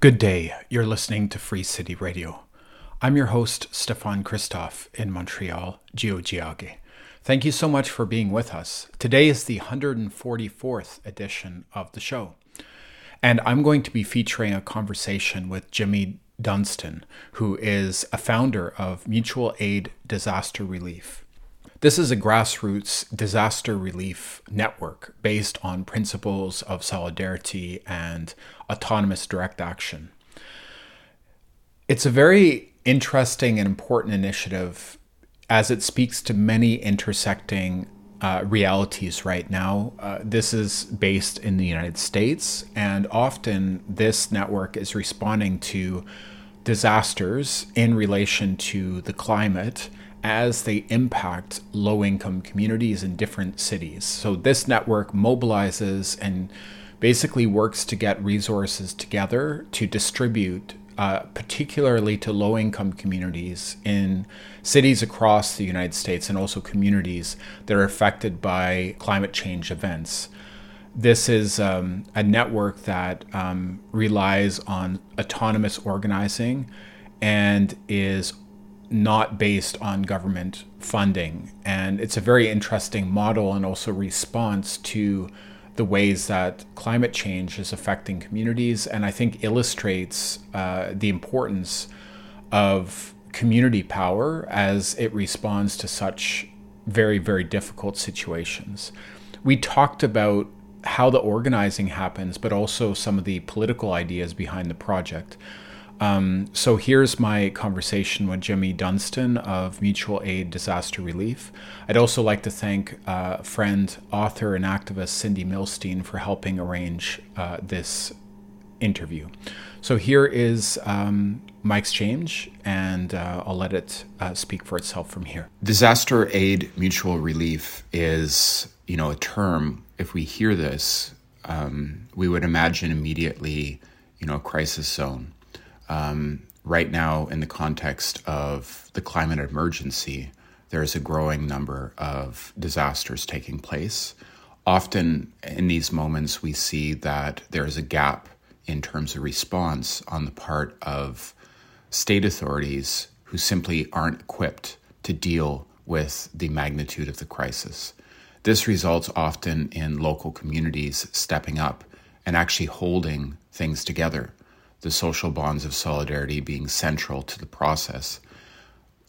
Good day. You're listening to Free City Radio. I'm your host, Stefan Christoff in Montreal, Tiohtià:ke. Thank you so much for being with us. Today is the 144th edition of the show. And I'm going to be featuring a conversation with Jimmy Dunstan, who is a founder of Mutual Aid Disaster Relief. This is a grassroots disaster relief network based on principles of solidarity and autonomous direct action. It's a very interesting and important initiative as it speaks to many intersecting uh, realities right now. Uh, this is based in the United States, and often this network is responding to disasters in relation to the climate as they impact low income communities in different cities. So, this network mobilizes and basically works to get resources together to distribute, uh, particularly to low income communities in cities across the United States and also communities that are affected by climate change events. This is um, a network that um, relies on autonomous organizing and is not based on government funding. And it's a very interesting model and also response to the ways that climate change is affecting communities, and I think illustrates uh, the importance of community power as it responds to such very, very difficult situations. We talked about how the organizing happens, but also some of the political ideas behind the project. Um, so here's my conversation with Jimmy Dunstan of Mutual Aid Disaster Relief. I'd also like to thank uh, friend, author, and activist Cindy Milstein for helping arrange uh, this interview. So here is um, my exchange, and uh, I'll let it uh, speak for itself from here. Disaster aid mutual relief is, you know, a term. If we hear this, um, we would imagine immediately, you know, a crisis zone um, right now, in the context of the climate emergency, there's a growing number of disasters taking place. Often in these moments, we see that there is a gap in terms of response on the part of state authorities who simply aren't equipped to deal with the magnitude of the crisis. This results often in local communities stepping up and actually holding things together the social bonds of solidarity being central to the process.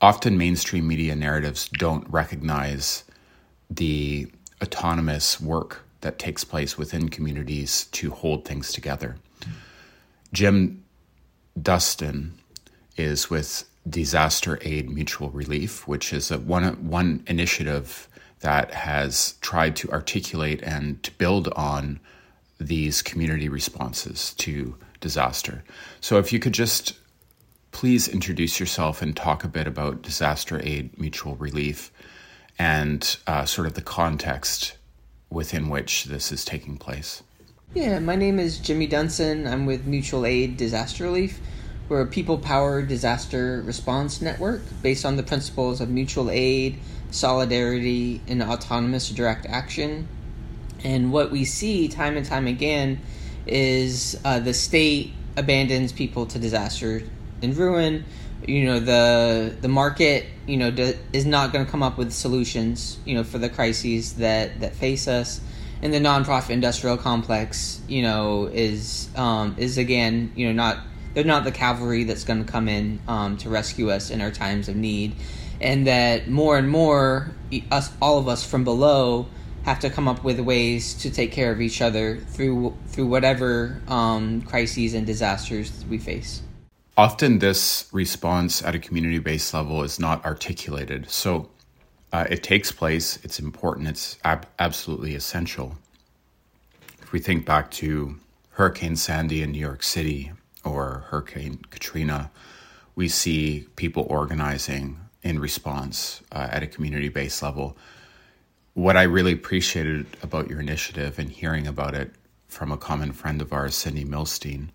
Often, mainstream media narratives don't recognize the autonomous work that takes place within communities to hold things together. Jim Dunstan is with Disaster Aid Mutual Relief, which is a one one initiative that has tried to articulate and to build on these community responses to disaster. So, if you could just please introduce yourself and talk a bit about disaster aid mutual relief and uh, sort of the context within which this is taking place. Yeah, my name is Jimmy Dunstan. I'm with Mutual Aid Disaster Relief. We're a people powered disaster response network based on the principles of mutual aid, solidarity, and autonomous direct action. And what we see time and time again is uh, the state abandons people to disaster and ruin. You know the the market you know do, is not going to come up with solutions you know for the crises that that face us, and the nonprofit industrial complex you know is um, is again you know not they're not the cavalry that's going to come in um, to rescue us in our times of need, and that more and more us all of us from below have to come up with ways to take care of each other through through whatever um, crises and disasters we face. Often, this response at a community based level is not articulated. So, uh, it takes place. It's important. It's ab- absolutely essential. If we think back to Hurricane Sandy in New York City or Hurricane Katrina, we see people organizing in response uh, at a community based level what I really appreciated about your initiative and hearing about it from a common friend of ours, Cindy Milstein,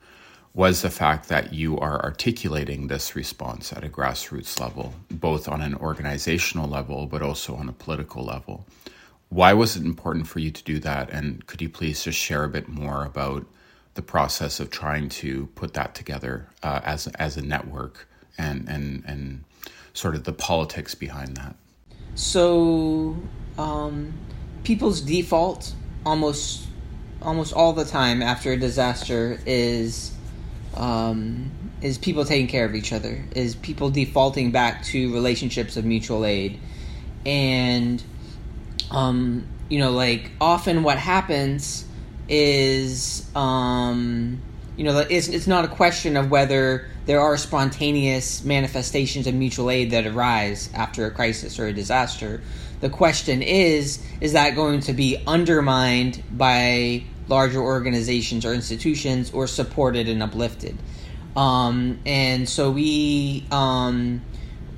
was the fact that you are articulating this response at a grassroots level, both on an organizational level, but also on a political level. Why was it important for you to do that? And could you please just share a bit more about the process of trying to put that together uh, as as a network and and and sort of the politics behind that? So, um, people's default almost almost all the time after a disaster is um, is people taking care of each other, is people defaulting back to relationships of mutual aid, and um, you know, like often what happens is um, you know it's it's not a question of whether there are spontaneous manifestations of mutual aid that arise after a crisis or a disaster. The question is is that going to be undermined by larger organizations or institutions or supported and uplifted? Um, and so we um,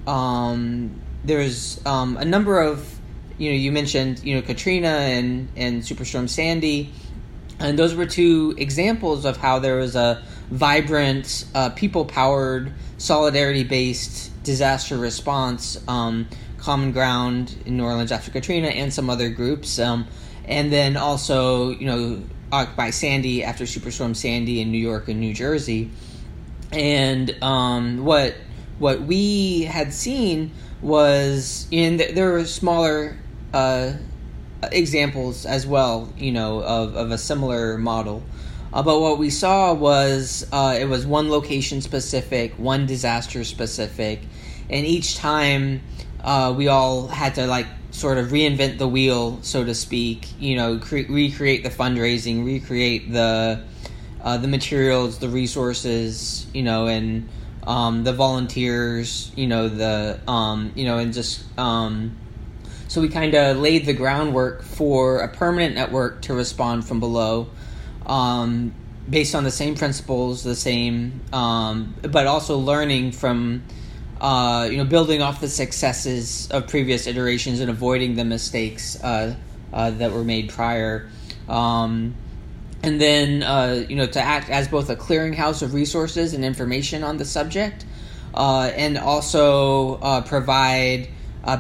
um, there's um, a number of you know you mentioned you know Katrina and and Superstorm Sandy and those were two examples of how there was a vibrant, uh, people powered, solidarity based disaster response, um, common ground in New Orleans after Katrina, and some other groups. Um, and then also, you know, by Sandy after Superstorm Sandy in New York and New Jersey. And um, what what we had seen was in the, there were smaller uh, examples as well, you know, of, of a similar model. Uh, but what we saw was uh, it was one location specific, one disaster specific, and each time uh, we all had to like sort of reinvent the wheel, so to speak. You know, cre- recreate the fundraising, recreate the uh, the materials, the resources, you know, and um, the volunteers, you know, the um, you know, and just um, so we kind of laid the groundwork for a permanent network to respond from below, um, based on the same principles, the same, um, but also learning from, uh, you know, building off the successes of previous iterations and avoiding the mistakes uh, uh, that were made prior. Um, and then, uh, you know, to act as both a clearinghouse of resources and information on the subject, uh, and also uh, provide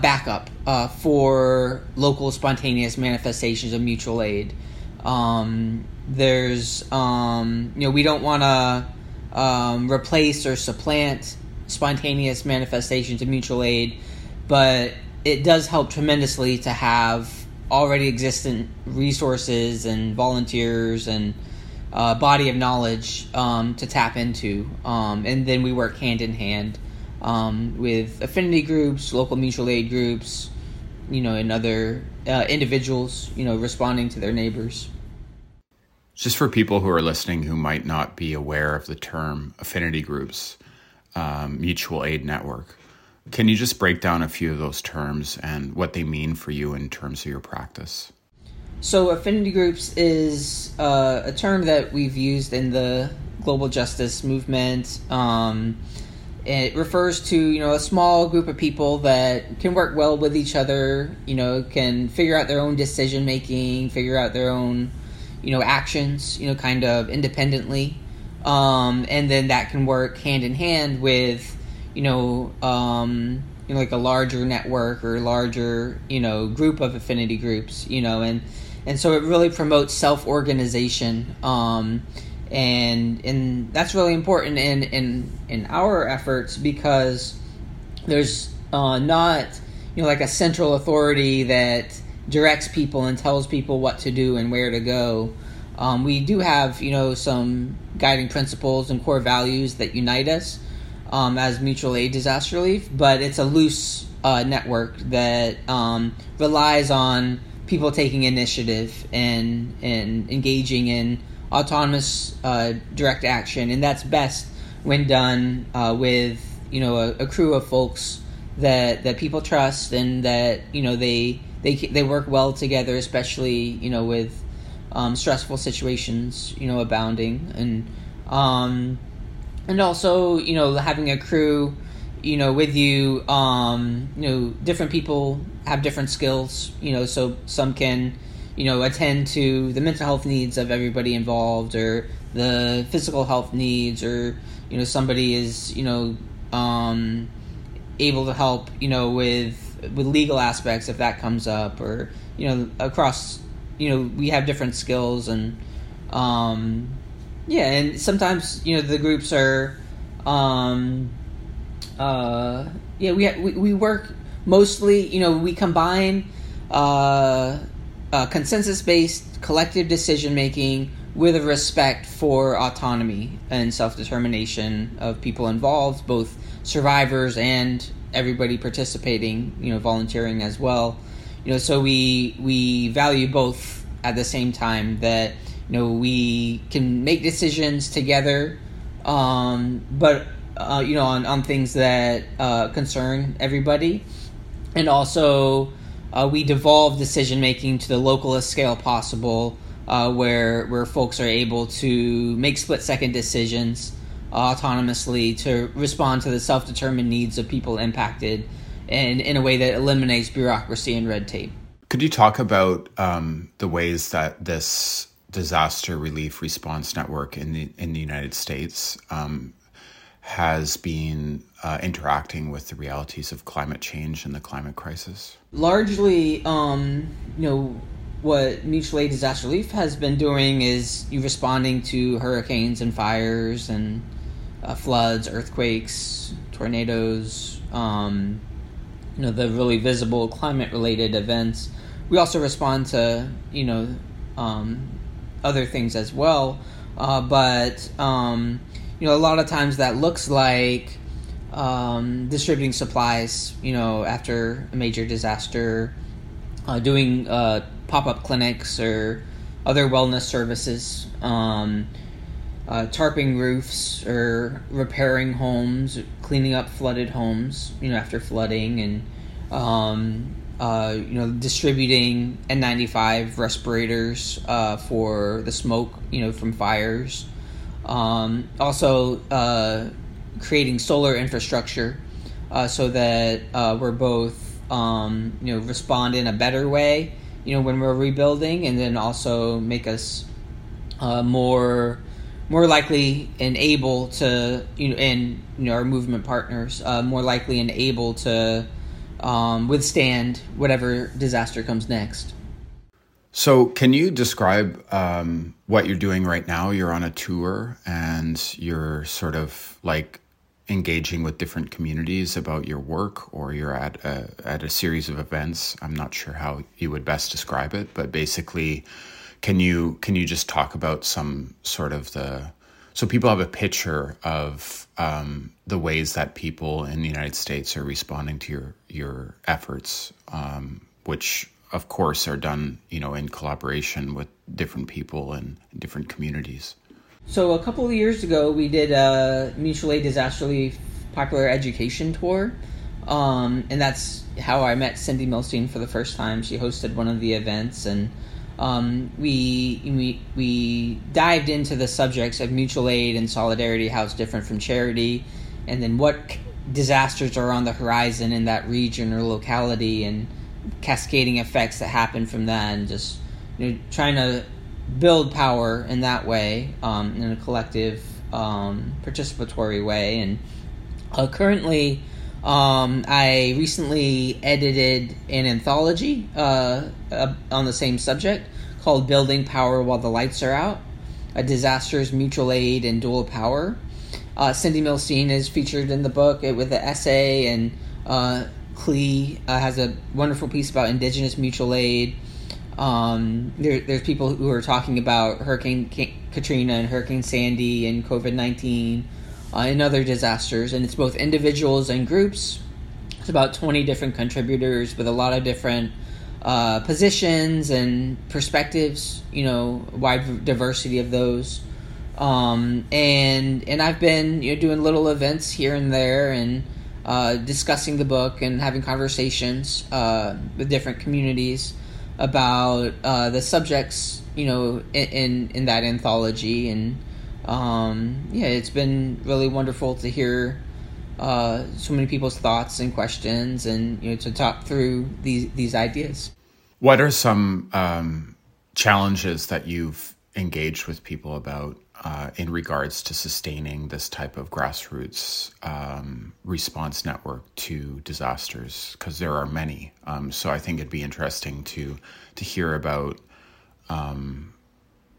backup for local spontaneous manifestations of mutual aid. Um, there's, um, you know, we don't want to um, replace or supplant spontaneous manifestations of mutual aid, but it does help tremendously to have already existent resources and volunteers and uh, body of knowledge um, to tap into. Um, and then we work hand in hand um, with affinity groups, local mutual aid groups, you know, and other uh, individuals, you know, responding to their neighbors. Just for people who are listening who might not be aware of the term affinity groups, um, mutual aid network, can you just break down a few of those terms and what they mean for you in terms of your practice? So, affinity groups is uh, a term that we've used in the global justice movement. Um, it refers to you know a small group of people that can work well with each other you know can figure out their own decision making figure out their own you know actions you know kind of independently. Um, and then that can work hand in hand with you know um, you know like a larger network or larger you know group of affinity groups you know and and so it really promotes self organization um, and and that's really important in in in our efforts because there's uh, not you know like a central authority that directs people and tells people what to do and where to go. Um, we do have you know some guiding principles and core values that unite us um, as mutual aid disaster relief, but it's a loose uh, network that um, relies on people taking initiative and and engaging in autonomous uh, direct action, and that's best when done uh, with you know a, a, crew of folks that that people trust and that you know they they they work well together, especially you know with um, stressful situations you know abounding and um, and also you know having a crew you know with you um, you know different people have different skills you know so some can you know, attend to the mental health needs of everybody involved or the physical health needs or, you know, somebody is, you know, um, able to help, you know, with with legal aspects if that comes up or, you know, across, you know, we have different skills and um, Yeah, and sometimes you know the groups are, um, uh, yeah, we we, we work mostly. You know, we combine uh, uh, consensus based collective decision making with a respect for autonomy and self determination of people involved, both survivors and everybody participating. You know, volunteering as well. You know, so we we value both at the same time that you know we can make decisions together um, but uh, you know on, on things that uh, concern everybody and also uh, we devolve decision making to the localest scale possible uh, where where folks are able to make split second decisions autonomously to respond to the self-determined needs of people impacted and in a way that eliminates bureaucracy and red tape could you talk about um, the ways that this disaster relief response network in the in the United States um, has been uh, interacting with the realities of climate change and the climate crisis? Largely, um, you know, what mutual aid disaster relief has been doing is you responding to hurricanes and fires and uh, floods, earthquakes, tornadoes. Um, you know the really visible climate related events. We also respond to you know um, other things as well. Uh, but um, you know, a lot of times that looks like um, distributing supplies. You know, after a major disaster, uh, doing uh, pop up clinics or other wellness services, um, uh, tarping roofs or repairing homes, cleaning up flooded homes. You know, after flooding and um, uh, you know, distributing N95 respirators uh, for the smoke, you know, from fires. Um, also, uh, creating solar infrastructure uh, so that uh, we're both, um, you know, respond in a better way, you know, when we're rebuilding, and then also make us more more likely and able to, you know, and you know, our movement partners uh, more likely and able to um, withstand whatever disaster comes next. So, can you describe um, what you're doing right now? You're on a tour and you're sort of like engaging with different communities about your work, or you're at a, at a series of events. I'm not sure how you would best describe it, but basically, can you can you just talk about some sort of the so people have a picture of um, the ways that people in the United States are responding to your your efforts, um, which of course are done, you know, in collaboration with different people and different communities. So a couple of years ago, we did a mutual aid disaster relief popular education tour, um, and that's how I met Cindy Milstein for the first time. She hosted one of the events and um, we, we we dived into the subjects of mutual aid and solidarity, how it's different from charity, and then what disasters are on the horizon in that region or locality, and cascading effects that happen from that, and just you know, trying to build power in that way, um, in a collective, um, participatory way. And uh, currently, um, I recently edited an anthology uh, uh, on the same subject called Building Power While the Lights Are Out a Disasters, Mutual Aid, and Dual Power. Uh, Cindy Milstein is featured in the book with an essay, and uh, Clee uh, has a wonderful piece about Indigenous mutual aid. Um, there, there's people who are talking about Hurricane Katrina and Hurricane Sandy and COVID 19 uh, other disasters, and it's both individuals and groups. It's about 20 different contributors with a lot of different uh, positions and perspectives, you know, wide diversity of those. Um, and and I've been you know doing little events here and there and uh, discussing the book and having conversations uh, with different communities about uh, the subjects you know in, in, in that anthology and um, yeah, it's been really wonderful to hear uh, so many people's thoughts and questions, and you know to talk through these these ideas. What are some um, challenges that you've engaged with people about uh, in regards to sustaining this type of grassroots um, response network to disasters? Because there are many. Um, so I think it'd be interesting to to hear about um,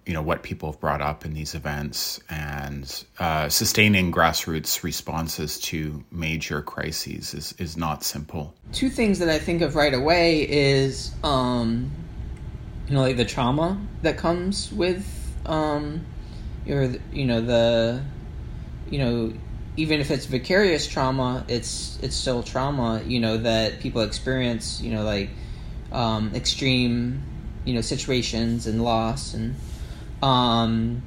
you know what people have brought up in these events and uh, sustaining grassroots responses to major crises is, is not simple. Two things that I think of right away is um, you know like the trauma that comes with um, your you know the you know even if it's vicarious trauma, it's it's still trauma. You know that people experience. You know like um, extreme you know situations and loss and um,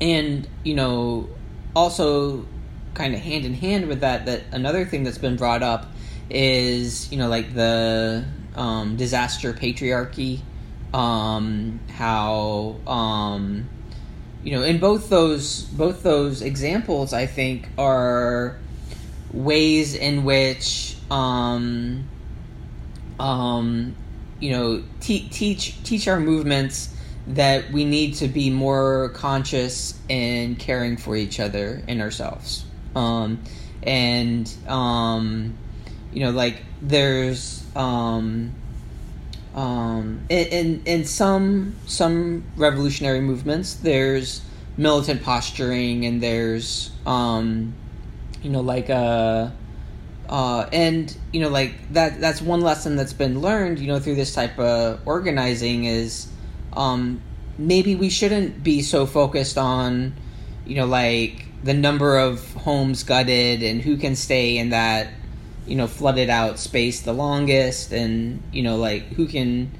and you know, also kind of hand in hand with that, that another thing that's been brought up is you know like the um, disaster patriarchy, um, how um, you know in both those both those examples, I think are ways in which um, um, you know te- teach teach our movements that we need to be more conscious in caring for each other and ourselves. Um, and, um, you know, like there's, um, um, in, in, in some, some revolutionary movements, there's militant posturing and there's, um, you know, like, uh, uh, and you know, like that. That's one lesson that's been learned. You know, through this type of organizing is, um, maybe we shouldn't be so focused on, you know, like the number of homes gutted and who can stay in that, you know, flooded out space the longest and, you know, like who can,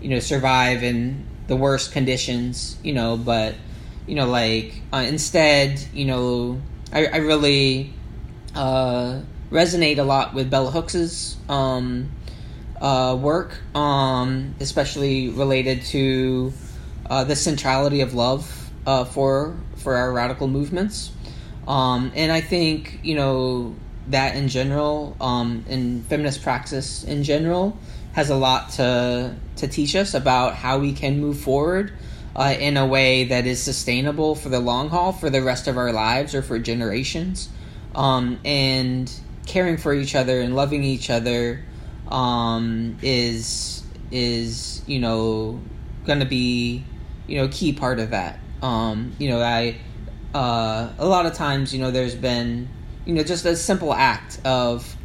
you know, survive in the worst conditions, you know, but, you know, like uh, instead, you know, I, I really uh, resonate a lot with Bell Hooks's um, uh, work, um, especially related to uh, the centrality of love uh, for for our radical movements, um, and I think you know that in general, um, in feminist praxis in general, has a lot to to teach us about how we can move forward uh, in a way that is sustainable for the long haul, for the rest of our lives, or for generations, um, and caring for each other and loving each other um, is is you know going to be you know key part of that. Um, you know, I uh, a lot of times you know there's been you know just a simple act of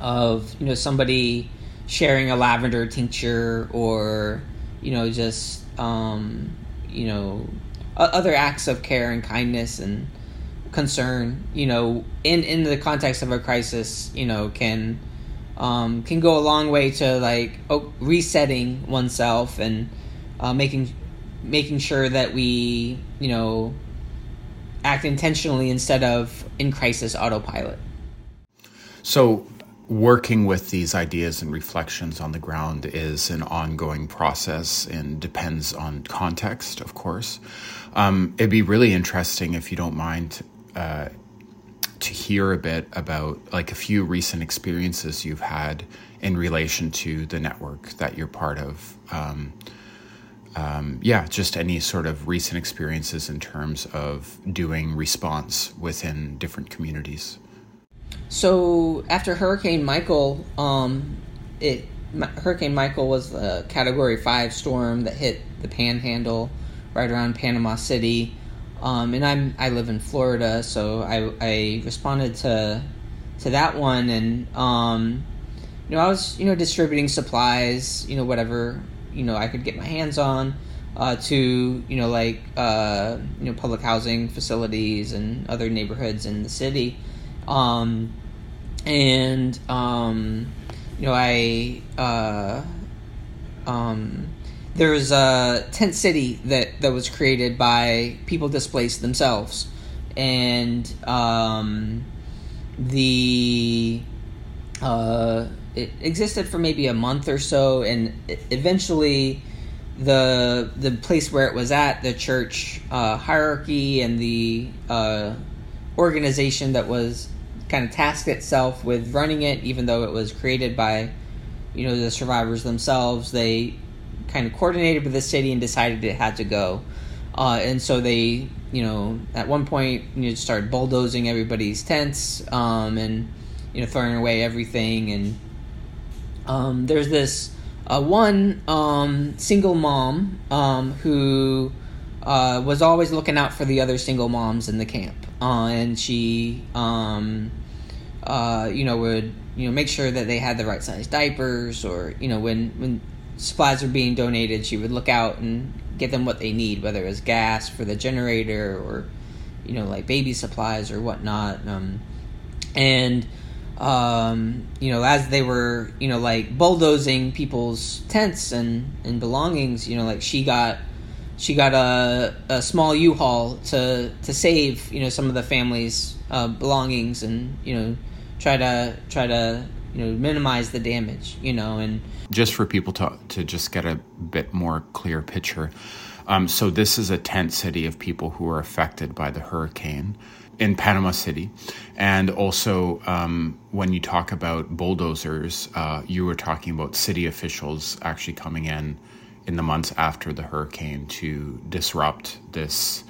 of you know somebody sharing a lavender tincture or you know just um, you know other acts of care and kindness and concern you know in in the context of a crisis you know can um, can go a long way to like oh, resetting oneself and uh, making making sure that we you know act intentionally instead of in crisis autopilot. So working with these ideas and reflections on the ground is an ongoing process and depends on context of course. Um, it'd be really interesting if you don't mind uh, to hear a bit about like a few recent experiences you've had in relation to the network that you're part of. Um, um, yeah, just any sort of recent experiences in terms of doing response within different communities. So after Hurricane Michael, um, it Hurricane Michael was a Category Five storm that hit the Panhandle, right around Panama City. Um, and I'm I live in Florida, so I I responded to to that one, and um, you know I was you know distributing supplies, you know whatever you know I could get my hands on, uh, to you know like uh, you know public housing facilities and other neighborhoods in the city, um, and um, you know I uh, um, there's a tent city that that was created by people displaced themselves, and um, the uh, it existed for maybe a month or so, and eventually the the place where it was at, the church uh, hierarchy and the uh, organization that was kind of tasked itself with running it, even though it was created by you know the survivors themselves, they kind of coordinated with the city and decided it had to go. Uh, and so they, you know, at one point, you know, started bulldozing everybody's tents um, and, you know, throwing away everything. And um, there's this uh, one um, single mom um, who uh, was always looking out for the other single moms in the camp, uh, and she, um, uh, you know, would you know make sure that they had the right size diapers, or you know when when supplies were being donated, she would look out and get them what they need, whether it was gas for the generator or you know like baby supplies or whatnot, um, and. Um, you know, as they were, you know, like bulldozing people's tents and, and belongings, you know, like she got she got a, a small U-Haul to to save you know some of the family's uh, belongings and you know try to try to you know minimize the damage you know and just for people to to just get a bit more clear picture um, so this is a tent city of people who are affected by the hurricane in Panama City, and also um, when you talk about bulldozers, uh, you were talking about city officials actually coming in in the months after the hurricane to disrupt this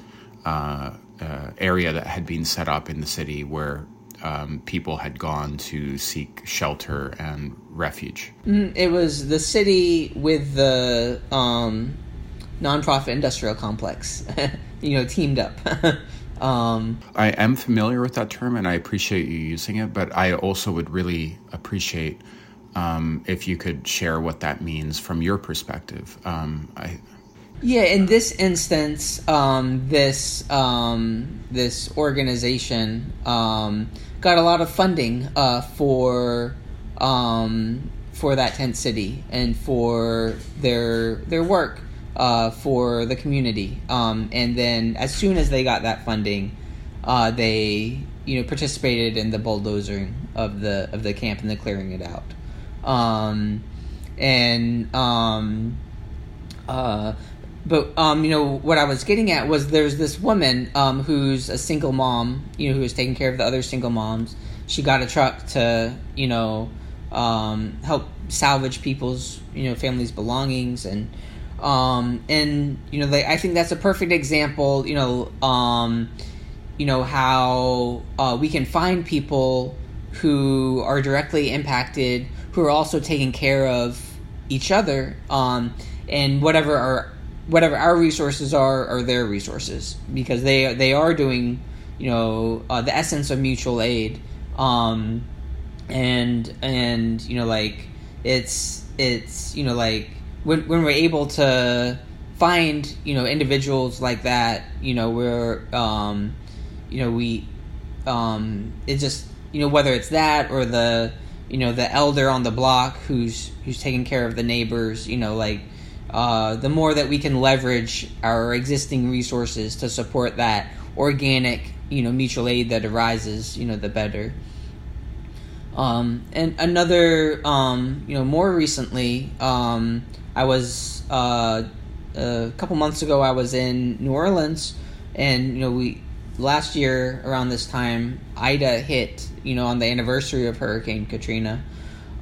uh, uh, area that had been set up in the city where um, people had gone to seek shelter and refuge. Mm, it was the city with the um, nonprofit industrial complex, you know, teamed up. um, I am familiar with that term and I appreciate you using it, but I also would really appreciate um, if you could share what that means from your perspective. Um, I, yeah, in this instance, um, this um, this organization um, got a lot of funding uh, for um, for that tent city and for their their work uh, for the community. Um, and then, as soon as they got that funding, uh, they you know participated in the bulldozing of the of the camp and the clearing it out. Um, and um, uh, but um, you know what I was getting at was there's this woman um, who's a single mom, you know, who is taking care of the other single moms. She got a truck to you know um, help salvage people's you know families' belongings and um, and you know they, I think that's a perfect example. You know um, you know how uh, we can find people who are directly impacted who are also taking care of each other um, and whatever our whatever our resources are are their resources. Because they they are doing you know uh, the essence of mutual aid. Um, and and you know like it's it's you know like when when we're able to find you know individuals like that you know we're um, you know we um, it just you know whether it's that or the you know the elder on the block who's who's taking care of the neighbors you know like uh, the more that we can leverage our existing resources to support that organic you know mutual aid that arises you know the better um, and another um, you know more recently um, i was uh, a couple months ago i was in new orleans and you know we last year around this time ida hit you know, on the anniversary of Hurricane Katrina.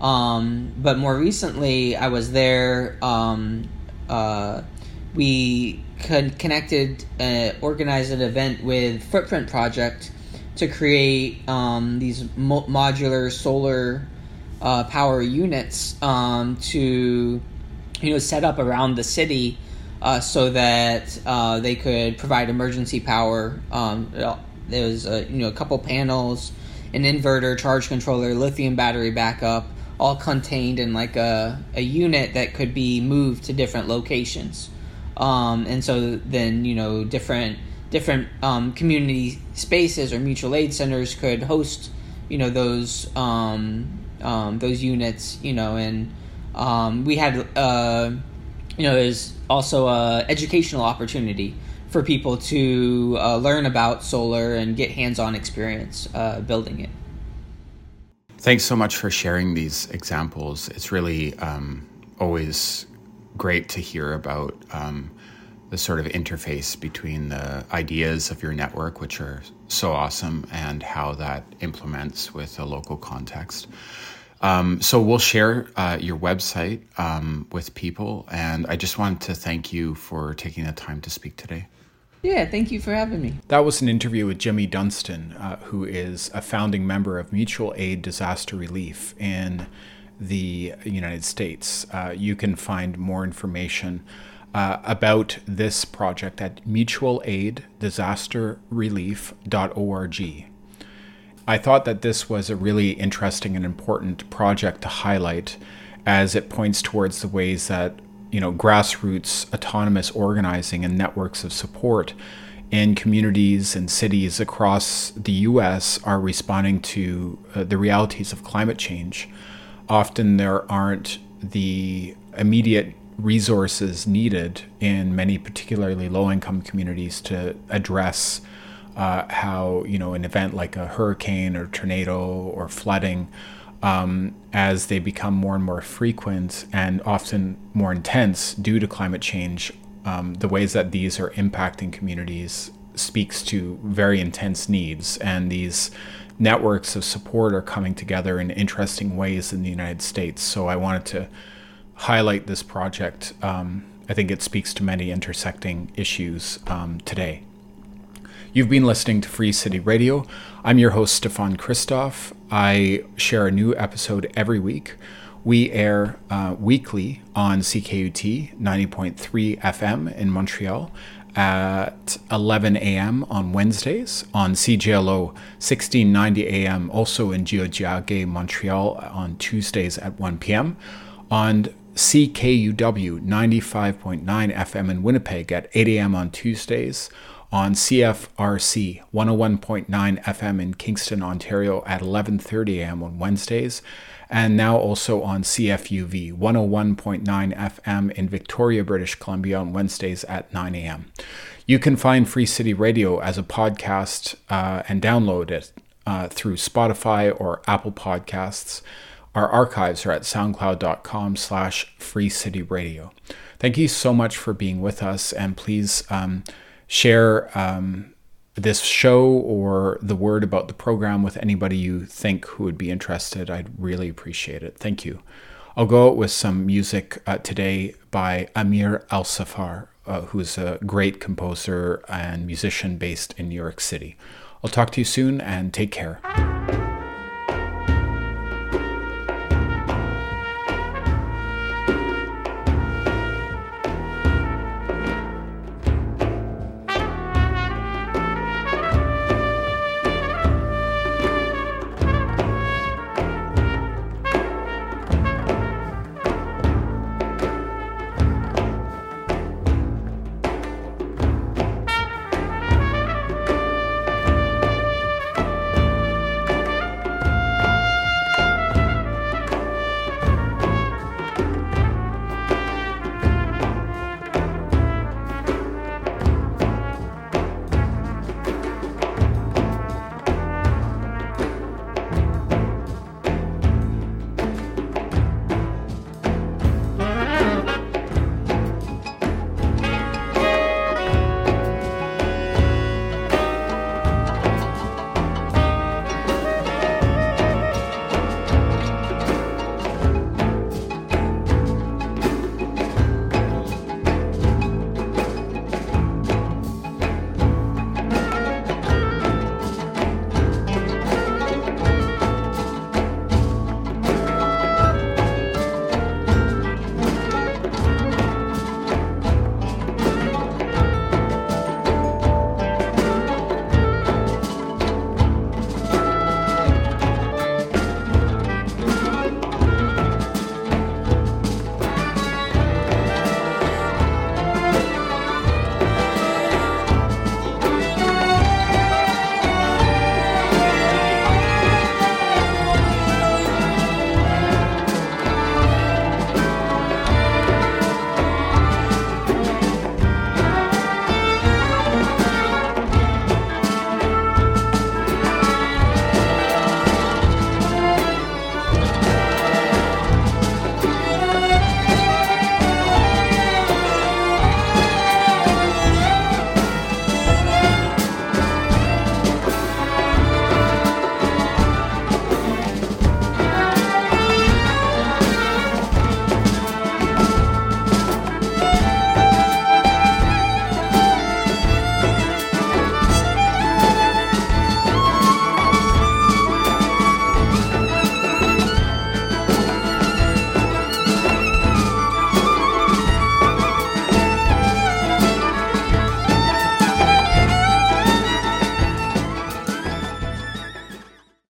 Um, but more recently, I was there. Um, uh, we con- connected, uh, organized an event with Footprint Project to create um, these mo- modular solar uh, power units um, to, you know, set up around the city uh, so that uh, they could provide emergency power. Um, there was, a, you know, a couple panels an inverter, charge controller, lithium battery backup, all contained in like a, a unit that could be moved to different locations. Um, and so then you know different different um, community spaces or mutual aid centers could host you know those um, um those units you know and um, we had uh, you know there's also a educational opportunity for people to uh, learn about solar and get hands-on experience uh, building it. Thanks so much for sharing these examples. It's really um, always great to hear about um, the sort of interface between the ideas of your network, which are so awesome, and how that implements with a local context. Um, so we'll share uh, your website um, with people, and I just wanted to thank you for taking the time to speak today. Yeah, thank you for having me. That was an interview with Jimmy Dunstan, uh, who is a founding member of Mutual Aid Disaster Relief in the United States. Uh, you can find more information uh, about this project at mutualaiddisasterrelief.org. I thought that this was a really interesting and important project to highlight as it points towards the ways that you know grassroots autonomous organizing and networks of support in communities and cities across the US are responding to uh, the realities of climate change. Often there aren't the immediate resources needed in many particularly low income communities to address uh, how you know an event like a hurricane or tornado or flooding um, as they become more and more frequent and often more intense due to climate change um, the ways that these are impacting communities speaks to very intense needs and these networks of support are coming together in interesting ways in the united states so i wanted to highlight this project. Um, I think it speaks to many intersecting issues um, today. You've been listening to Free City Radio. I'm your host, Stefan Christoff. I share a new episode every week. We air uh, weekly on CKUT 90.3 FM in Montreal at 11 a.m. on Wednesdays, on CJLO 1690 a.m., also in Tiohtià:ke, Montreal, on Tuesdays at 1 p.m., on CKUW 95.9 FM in Winnipeg at 8 a.m. on Tuesdays, on CFRC 101.9 FM in Kingston, Ontario at 11:30 a.m. on Wednesdays, and now also on CFUV 101.9 FM in Victoria, British Columbia on Wednesdays at 9 a.m. You can find Free City Radio as a podcast uh, and download it uh, through Spotify or Apple Podcasts. Our archives are at soundcloud.com slash freecityradio. Thank you so much for being with us, and please um, share um, this show or the word about the program with anybody you think who would be interested. I'd really appreciate it. Thank you. I'll go out with some music uh, today by Amir ElSaffar, uh, who's a great composer and musician based in New York City. I'll talk to you soon and take care.